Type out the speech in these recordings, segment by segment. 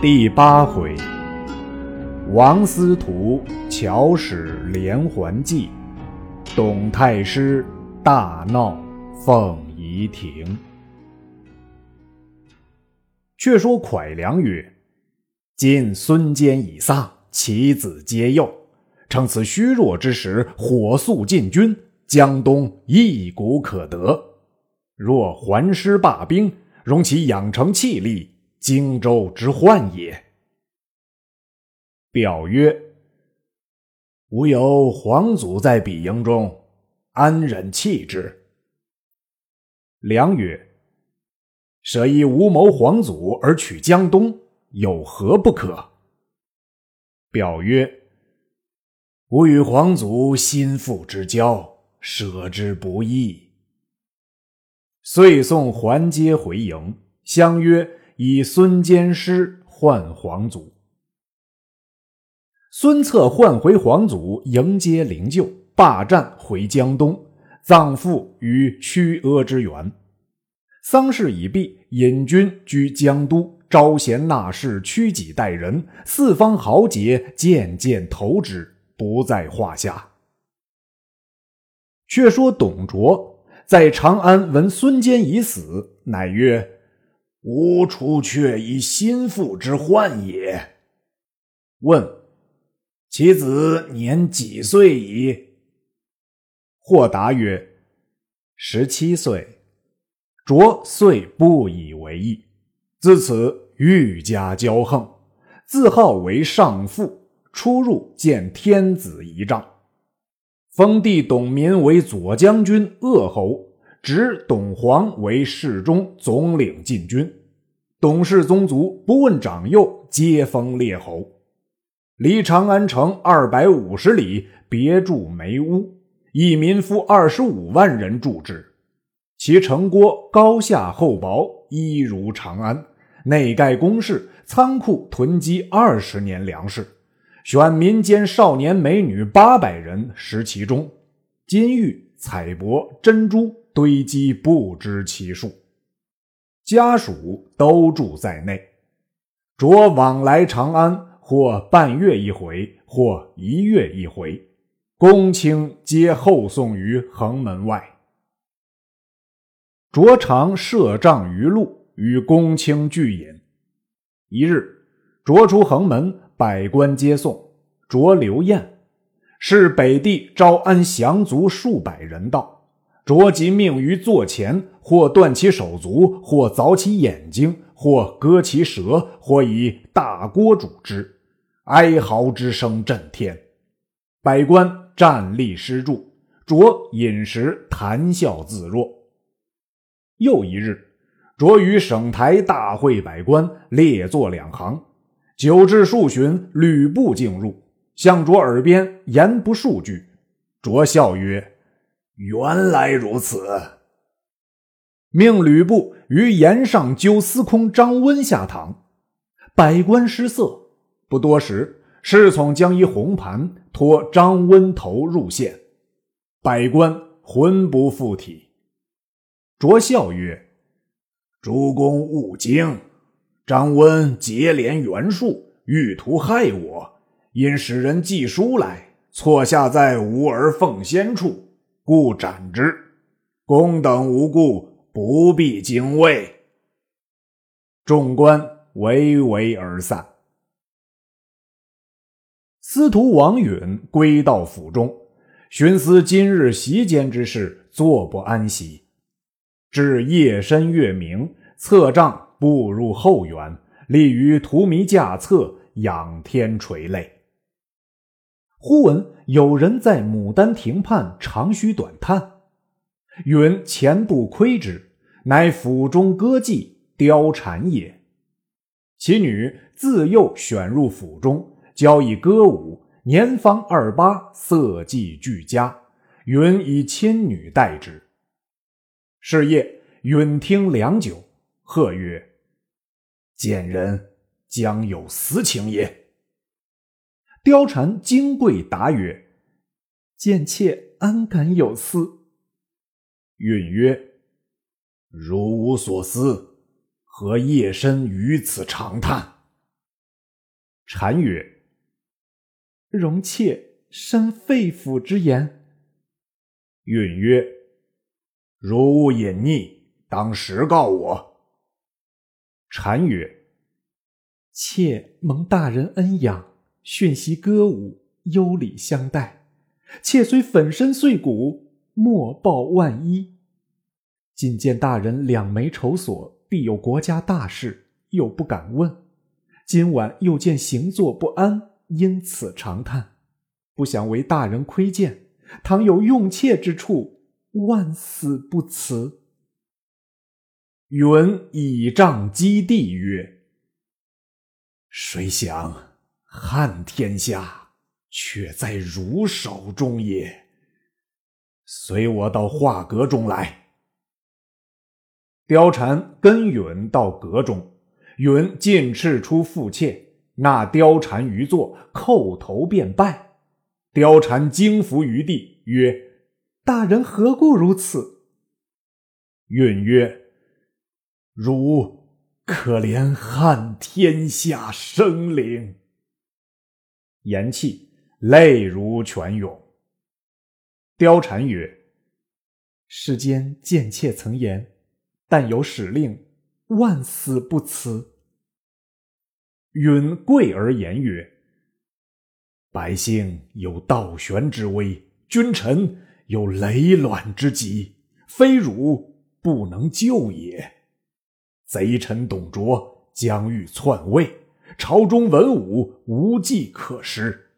第八回，王司徒巧使连环计，董太师大闹凤仪亭。却说蒯良曰：“今孙坚已丧，其子皆幼，趁此虚弱之时，火速进军，江东一鼓可得。若还师罢兵，容其养成气力。”荆州之患也。表曰：“吾有皇祖在彼营中，安忍弃之？”良曰：“舍一无谋皇祖而取江东，有何不可？”表曰：“吾与皇祖心腹之交，舍之不易。”遂送还阶回营，相约。以孙坚师换皇祖，孙策换回皇祖，迎接灵柩，霸占回江东，葬父于曲阿之原。丧事已毕，引军居江都，招贤纳士，屈己待人，四方豪杰渐渐投之，不在话下。却说董卓在长安闻孙坚已死，乃曰。吾除却以心腹之患也。问其子年几岁矣？或答曰：十七岁。卓遂不以为意，自此愈加骄横，自号为上父。出入见天子仪仗，封弟董民为左将军、鄂侯。指董黄为侍中，总领禁军。董氏宗族不问长幼，皆封列侯。离长安城二百五十里，别筑煤屋，一民夫二十五万人住之。其城郭高下厚薄，一如长安。内盖宫室，仓库囤积二十年粮食。选民间少年美女八百人食其中，金玉彩帛珍珠。堆积不知其数，家属都住在内。着往来长安，或半月一回，或一月一回。公卿皆候送于横门外。卓常设帐于路，与公卿俱饮。一日，卓出横门，百官接送。卓留宴，是北地招安降卒数百人到。卓即命于座前，或断其手足，或凿其眼睛，或割其舌，或以大锅煮之，哀嚎之声震天。百官站立施助，卓饮食谈笑自若。又一日，卓于省台大会百官，列坐两行，久至数旬，吕布进入，向卓耳边言不数句。卓笑曰。原来如此，命吕布于岩上揪司空张温下堂，百官失色。不多时，侍从将一红盘托张温头入献，百官魂不附体。卓笑曰：“主公勿惊，张温结连袁术，欲图害我，因使人寄书来，错下在吾儿奉先处。”故斩之，公等无故，不必惊畏。众官唯唯而散。司徒王允归到府中，寻思今日席间之事，坐不安席。至夜深月明，策帐步入后园，立于荼蘼架侧，仰天垂泪。忽闻有人在牡丹亭畔长吁短叹，允前不窥之，乃府中歌妓貂蝉也。其女自幼选入府中，教以歌舞，年方二八，色技俱佳。允以亲女待之。是夜，允听良久，喝曰：“贱人将有私情也。”貂蝉金贵答曰：“贱妾安敢有私？”允曰：“如无所思，何夜深于此长叹？”禅曰：“容妾深肺腑之言。”允曰：“如无隐匿，当实告我。”禅曰：“妾蒙大人恩养，训习歌舞，优礼相待。妾虽粉身碎骨，莫报万一。今见大人两眉愁锁，必有国家大事，又不敢问。今晚又见行坐不安，因此长叹。不想为大人窥见，倘有用妾之处，万死不辞。”允倚杖击地曰：“谁想汉天下，却在汝手中也。随我到画阁中来。”貂蝉跟允到阁中，允尽斥出妇妾，那貂蝉于座，叩头便拜。貂蝉惊伏于地，曰：“大人何故如此？”允曰。汝可怜汉天下生灵，言讫，泪如泉涌。貂蝉曰：“世间贱妾曾言，但有使令，万死不辞。”允跪而言曰：“百姓有倒悬之危，君臣有累卵之急，非汝不能救也。”贼臣董卓将欲篡位，朝中文武无计可施。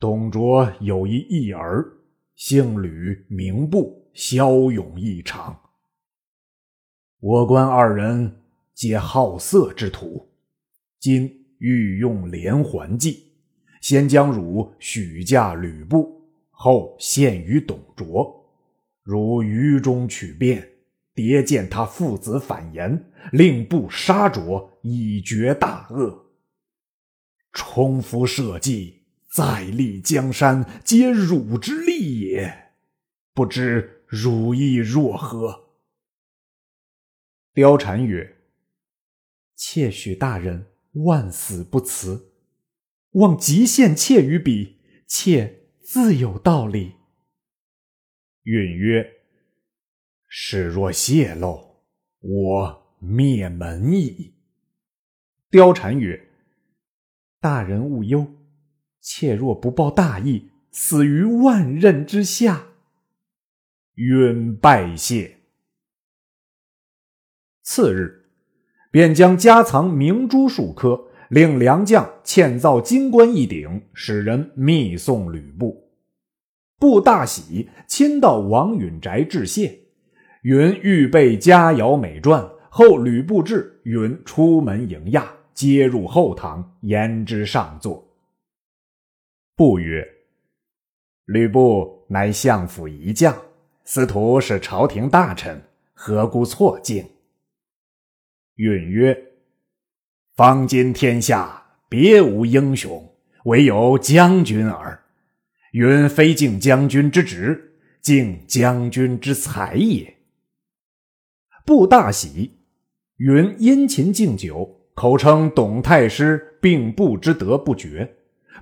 董卓有一义儿，姓吕，名布，骁勇异常。我观二人皆好色之徒，今欲用连环计，先将汝许嫁吕布，后献于董卓，汝于中取变。迭见他父子反言，令部杀卓，以绝大恶。冲夫社稷，再立江山，皆汝之力也。不知汝意若何？貂蝉曰：“妾许大人万死不辞，望即献妾于彼，妾自有道理。”允曰。事若泄露，我灭门矣。貂蝉曰：“大人勿忧，妾若不报大义，死于万仞之下。”允拜谢。次日，便将家藏明珠数颗，令良将嵌造金冠一顶，使人密送吕布。布大喜，亲到王允宅致谢。云预备佳肴美馔，后吕布至，云出门迎驾，接入后堂，言之上座。布曰：“吕布乃相府一将，司徒是朝廷大臣，何故错敬？”允曰：“方今天下别无英雄，唯有将军耳。云非敬将军之职，敬将军之才也。”布大喜，允殷勤敬酒，口称董太师并不知德不绝。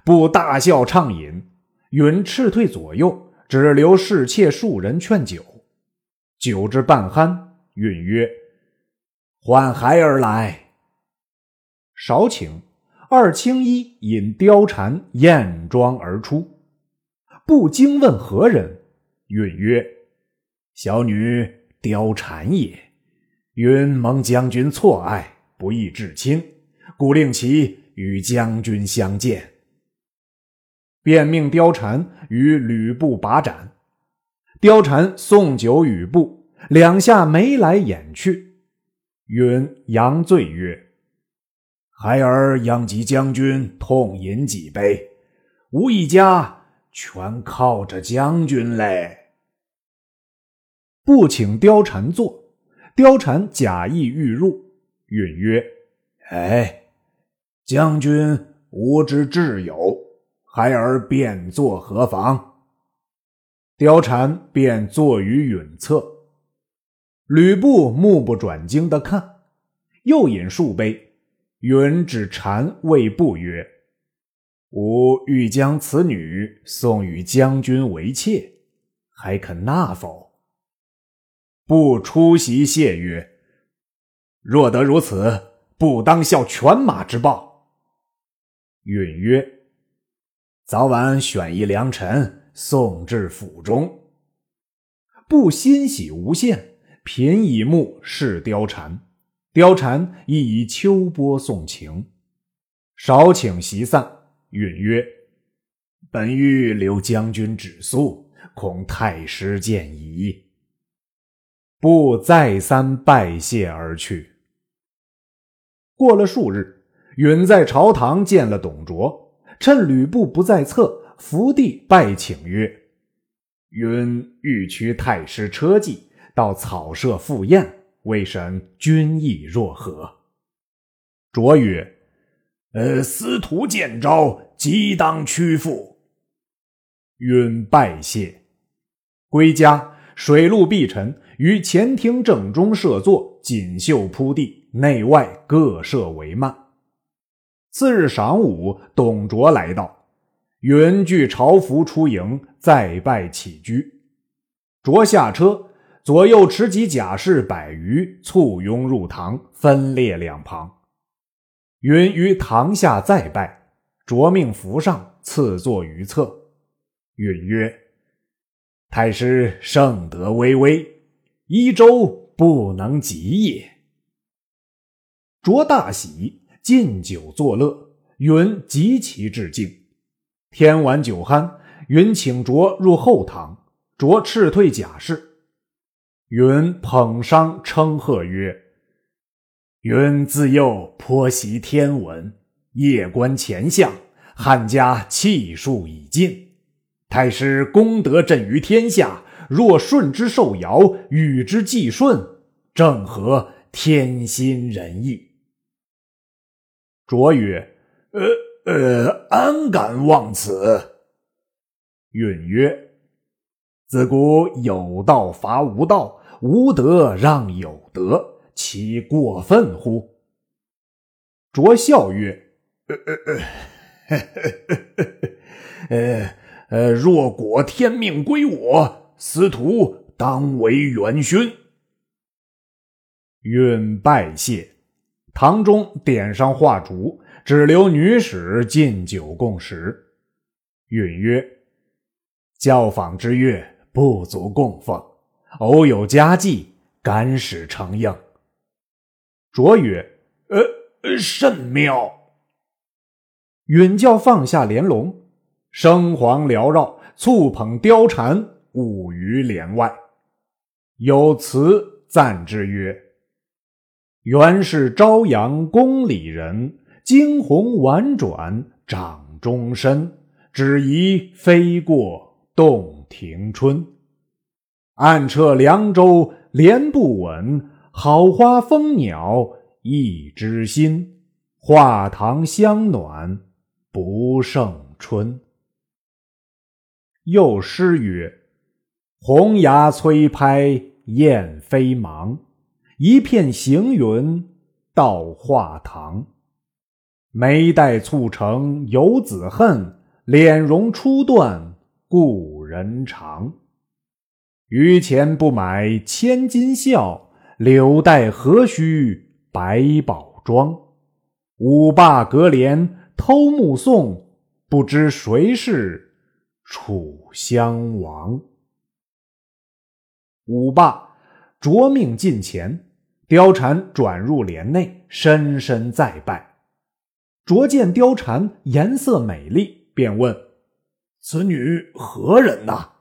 布大笑畅饮，允斥退左右，只留侍妾数人劝酒。酒至半酣，允曰：“唤孩儿来。”少顷，二青衣引貂蝉艳妆而出。布惊问何人，允曰：“小女貂蝉也。”云蒙将军错爱，不义至亲，故令其与将军相见。便命貂蝉与吕布把盏。貂蝉送酒与布，两下眉来眼去。云扬醉曰：“孩儿殃及将军，痛饮几杯，吾一家全靠着将军嘞。”不请貂蝉坐。貂蝉假意欲入，允曰：“哎，将军无知挚友，孩儿便坐何妨？”貂蝉便坐于允侧。吕布目不转睛的看，又饮数杯，允指禅谓不曰：“吾欲将此女送与将军为妾，还肯纳否？”不出席谢曰：“若得如此，不当效犬马之报。”允曰：“早晚选一良辰，送至府中。”不欣喜无限，频以目视貂蝉，貂蝉亦以秋波送情。少请席散，允曰：“本欲留将军止宿，恐太师见疑。”不再三拜谢而去。过了数日，允在朝堂见了董卓，趁吕布不在侧，伏地拜请曰。允欲驱太师车骑到草舍赴宴，未审君意若何？卓曰：“呃，司徒见招，即当屈服。”允拜谢，归家，水陆必沉，于前厅正中设座，锦绣铺地，内外各设帷幔。次日晌午，董卓来到。云具朝服出营，再拜起居。卓下车，左右持戟甲士百余，簇拥入堂，分列两旁。云于堂下再拜，着命扶上，赐坐于侧。允曰：“太师圣德巍巍，一周不能及也。”卓大喜，进酒作乐。云极其致敬。天晚酒酣，云请卓入后堂，卓斥退甲士。云捧觞称贺曰：“云自幼颇习天文，夜观前相，汉家气数已尽。太师功德震于天下，若顺之受尧，与之既顺，正合天心仁意。”卓曰：“呃。”呃，安敢忘此？允曰：“自古有道伐无道，无德让有德，其过分乎？”卓笑曰：“呃呃呃，呃呃，若果天命归我，司徒当为元勋。”允拜谢，堂中点上画烛。只留女使敬酒共食。允曰：“教坊之乐不足供奉，偶有佳绩，敢使承应。”卓曰：“呃，甚妙。”允教放下帘笼，生黄缭绕，簇捧貂蝉舞于帘外。有词赞之曰：“原是朝阳宫里人。”惊鸿婉转掌中身，只疑飞过洞庭春。暗彻凉州莲不稳，好花蜂鸟一枝新。画堂香暖不胜春。又诗曰：“红牙催拍燕飞忙，一片行云到画堂。”眉黛蹙成游子恨，脸容初断故人长。余钱不买千金笑，柳带何须百宝装？五霸隔帘偷目送，不知谁是楚襄王。五霸着命近前，貂蝉转入帘内，深深再拜。卓见貂蝉颜色美丽，便问：“此女何人呐？”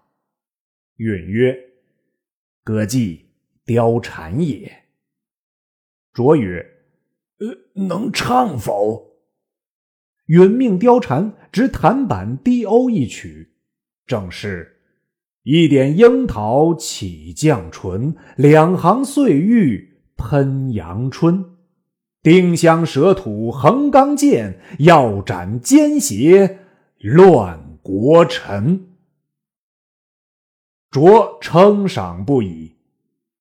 允曰：“歌妓貂蝉也。”卓曰：“呃，能唱否？”允命貂蝉执弹板低欧一曲，正是：“一点樱桃起绛唇，两行碎玉喷阳春。”丁香蛇吐横钢剑，要斩奸邪乱国臣。卓称赏不已，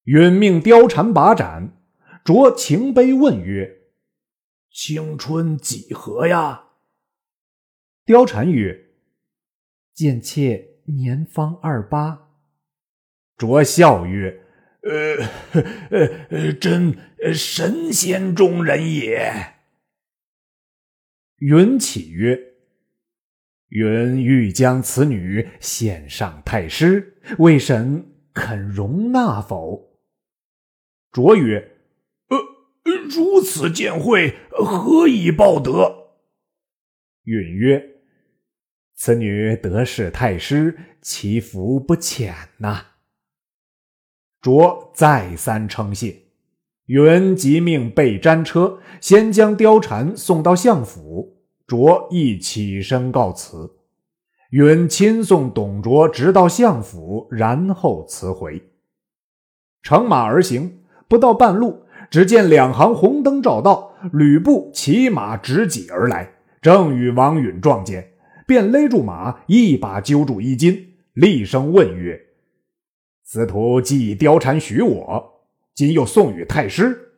允命貂蝉把盏。卓情悲问曰：“青春几何呀？”貂蝉曰：“贱妾年方二八。”卓笑曰：“呃 呃呃，真神仙中人也。”云起曰。云欲将此女献上太师，为神肯容纳否？卓曰：“呃，如此见惠，何以报德？”允曰：“此女得势太师，其福不浅呐。”卓再三称谢，云即命备毡车，先将貂蝉送到相府。卓亦起身告辞，允亲送董卓直到相府，然后辞回。乘马而行，不到半路，只见两行红灯照道，吕布骑马直戟而来，正与王允撞见，便勒住马，一把揪住衣襟，厉声问曰：“司徒既以貂蝉许我，今又送与太师，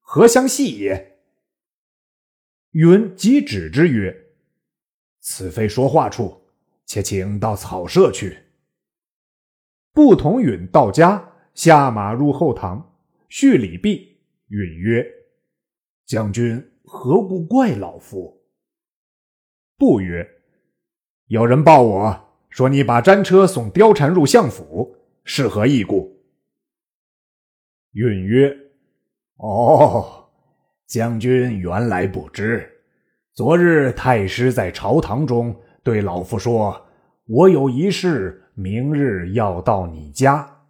何相系也？”允即止之曰：“此非说话处，且请到草舍去。”不同允到家，下马入后堂，叙礼毕，允曰：“将军何故怪老夫？”不曰：“有人报我说你把战车送貂蝉入相府，是何意故？”允曰：“哦。”将军原来不知，昨日太师在朝堂中对老夫说：“我有一事，明日要到你家。”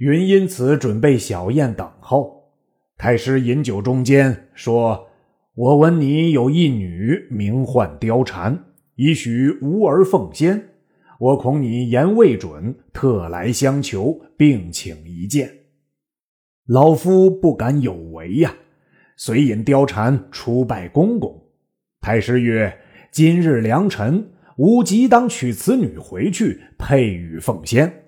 云因此准备小宴等候。太师饮酒中间说：“我闻你有一女，名唤貂蝉，已许无儿奉先。我恐你言未准，特来相求，并请一见。老夫不敢有违呀。”遂引貂蝉出拜公公。太师曰：“今日良辰，吾即当娶此女回去，配与奉先。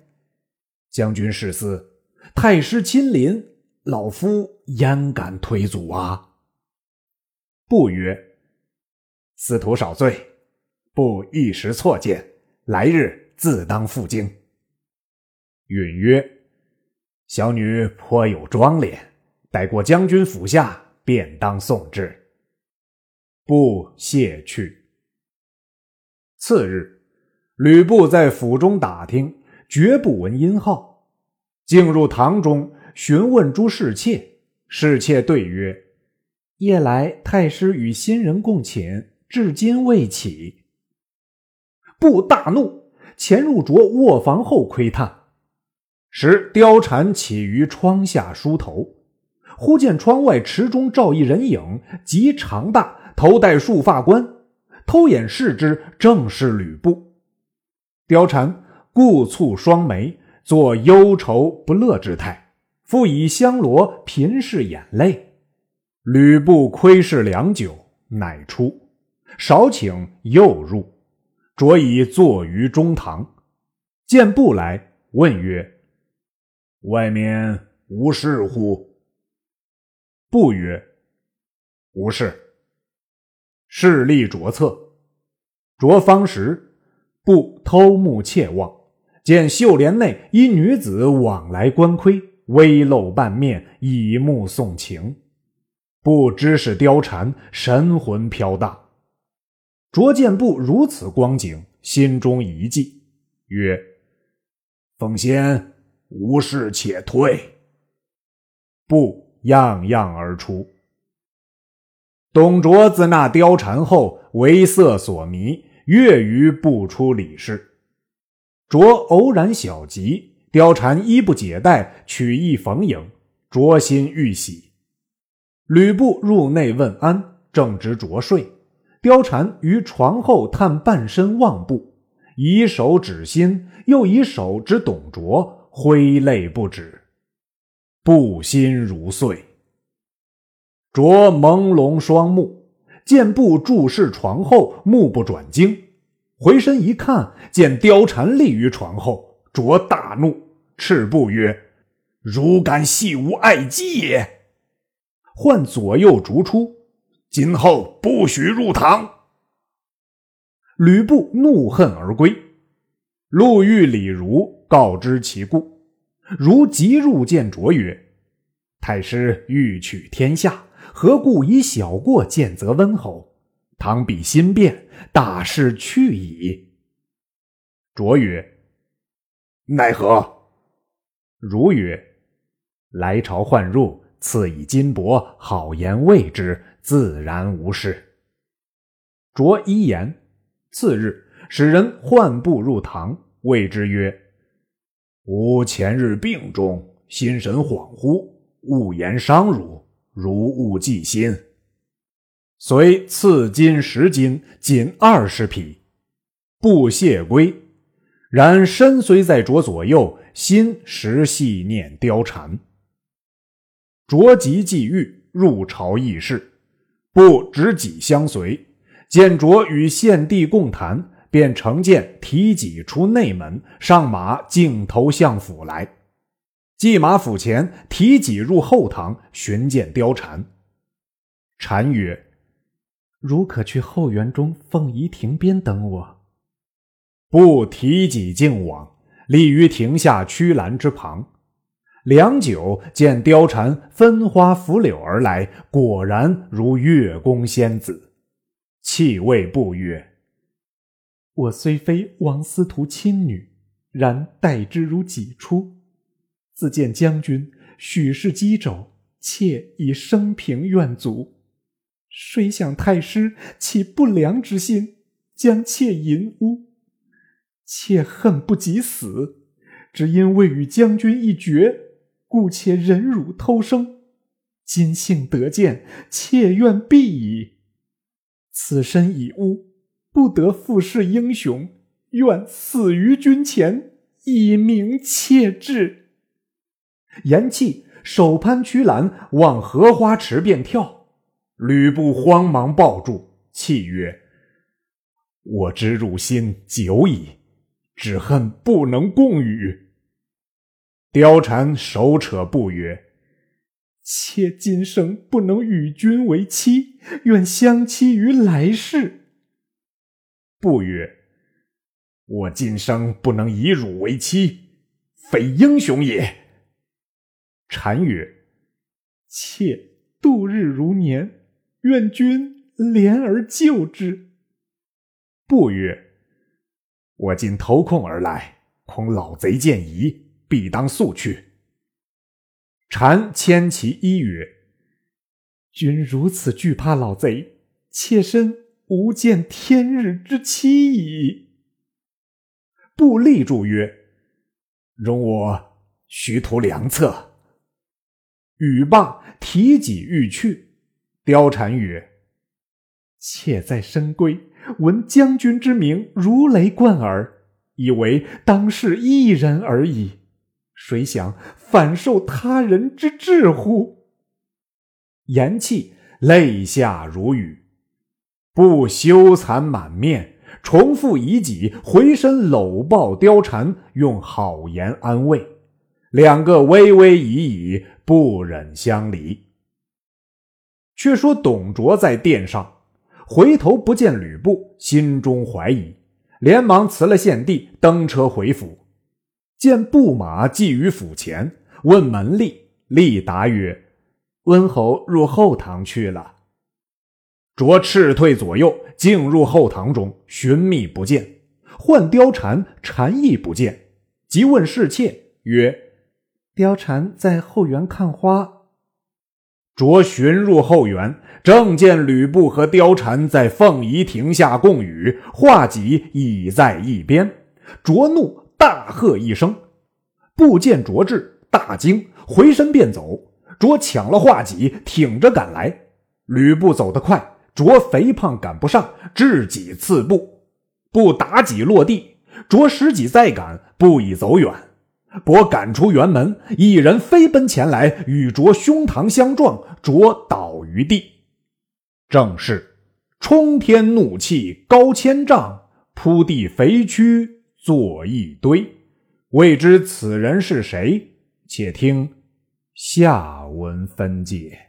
将军试思，太师亲临，老夫焉敢推阻啊？”不曰：“司徒少罪，不一时错见，来日自当赴京。”允曰：“小女颇有妆脸，待过将军府下。”便当送之。不谢去。次日，吕布在府中打听，绝不闻音号，进入堂中询问诸侍妾。侍妾对曰：“夜来太师与新人共寝，至今未起。”布大怒，潜入卓卧房后窥探，时貂蝉起于窗下梳头。忽见窗外池中照一人影，极长大，头戴束发冠。偷眼视之，正是吕布。貂蝉故蹙双眉，作忧愁不乐之态，复以香罗频拭眼泪。吕布窥视良久，乃出，少请又入，着已坐于中堂，见布来，问曰：“外面无事乎？”不曰：“无事。”势力卓侧，卓方时，不偷目窃望，见绣帘内一女子往来观窥，微露半面，以目送情。不知是貂蝉，神魂飘荡。卓见布如此光景，心中一计，曰：“奉先无事，且退。”布。样样而出。董卓自那貂蝉后，为色所迷，月余不出里室。卓偶然小疾，貂蝉衣不解带，取意逢迎，卓心欲喜。吕布入内问安，正值卓睡，貂蝉于床后探半身望步，以手指心，又以手指董卓，挥泪不止。不心如碎。卓朦胧双目，见布注视床后，目不转睛。回身一看，见貂蝉立于床后。卓大怒，斥布曰：“汝敢戏吾爱姬也！”唤左右逐出，今后不许入堂。吕布怒恨而归，路遇李儒，告知其故。如即入见卓曰：“太师欲取天下，何故以小过见责温侯？倘彼心变，大事去矣。”卓曰：“奈何？”如曰：“来朝换入，赐以金帛，好言慰之，自然无事。”卓一言。次日，使人唤步入堂，谓之曰：“吾前日病中，心神恍惚，勿言伤汝，如勿记心。遂赐金十金，仅二十匹，不谢归。然身虽在卓左右，心实系念貂蝉。卓即既遇，入朝议事，不执己相随。”见卓与献帝共谈，便乘剑提戟出内门，上马径投相府来。骑马府前，提戟入后堂，寻见貂蝉。蝉曰：“如可去后园中凤仪亭边等我。”不提戟径往，立于亭下曲栏之旁。良久，见貂蝉分花拂柳而来，果然如月宫仙子。气味不曰：“我虽非王司徒亲女，然待之如己出。自见将军许是击肘，妾已生平愿足。谁想太师起不良之心，将妾淫污。妾恨不及死，只因未与将军一决，故且忍辱偷生。今幸得见，妾愿必矣。”此身已污，不得复是英雄，愿死于君前，以明妾志。言讫，手攀曲栏，往荷花池便跳。吕布慌忙抱住，泣曰：“我知汝心久矣，只恨不能共语。”貂蝉手扯布曰。妾今生不能与君为妻，愿相期于来世。不曰：“我今生不能以汝为妻，非英雄也。”单曰：“妾度日如年，愿君怜而救之。”不曰：“我今偷空而来，恐老贼见疑，必当速去。”禅牵其衣曰：“君如此惧怕老贼，妾身无见天日之期矣。”不立住曰：“容我徐图良策。”语罢，提戟欲去。貂蝉曰：“妾在深闺，闻将军之名如雷贯耳，以为当世一人而已。”谁想反受他人之智乎？言讫，泪下如雨，不羞惭满面，重复以己，回身搂抱貂蝉，用好言安慰。两个微微已矣，不忍相离。却说董卓在殿上，回头不见吕布，心中怀疑，连忙辞了献帝，登车回府。见布马系于府前，问门吏，吏答曰：“温侯入后堂去了。”卓斥退左右，径入后堂中寻觅不见，唤貂蝉，蝉亦不见，即问侍妾曰：“貂蝉在后园看花。”卓寻入后园，正见吕布和貂蝉在凤仪亭下共语，画戟倚在一边，卓怒。大喝一声，不见卓至，大惊，回身便走。卓抢了画戟，挺着赶来。吕布走得快，卓肥胖赶不上，掷戟刺步。不打戟落地，卓拾戟再赶，不已走远。伯赶出辕门，一人飞奔前来，与卓胸膛相撞，卓倒于地。正是冲天怒气高千丈，扑地肥躯。作一堆，未知此人是谁？且听下文分解。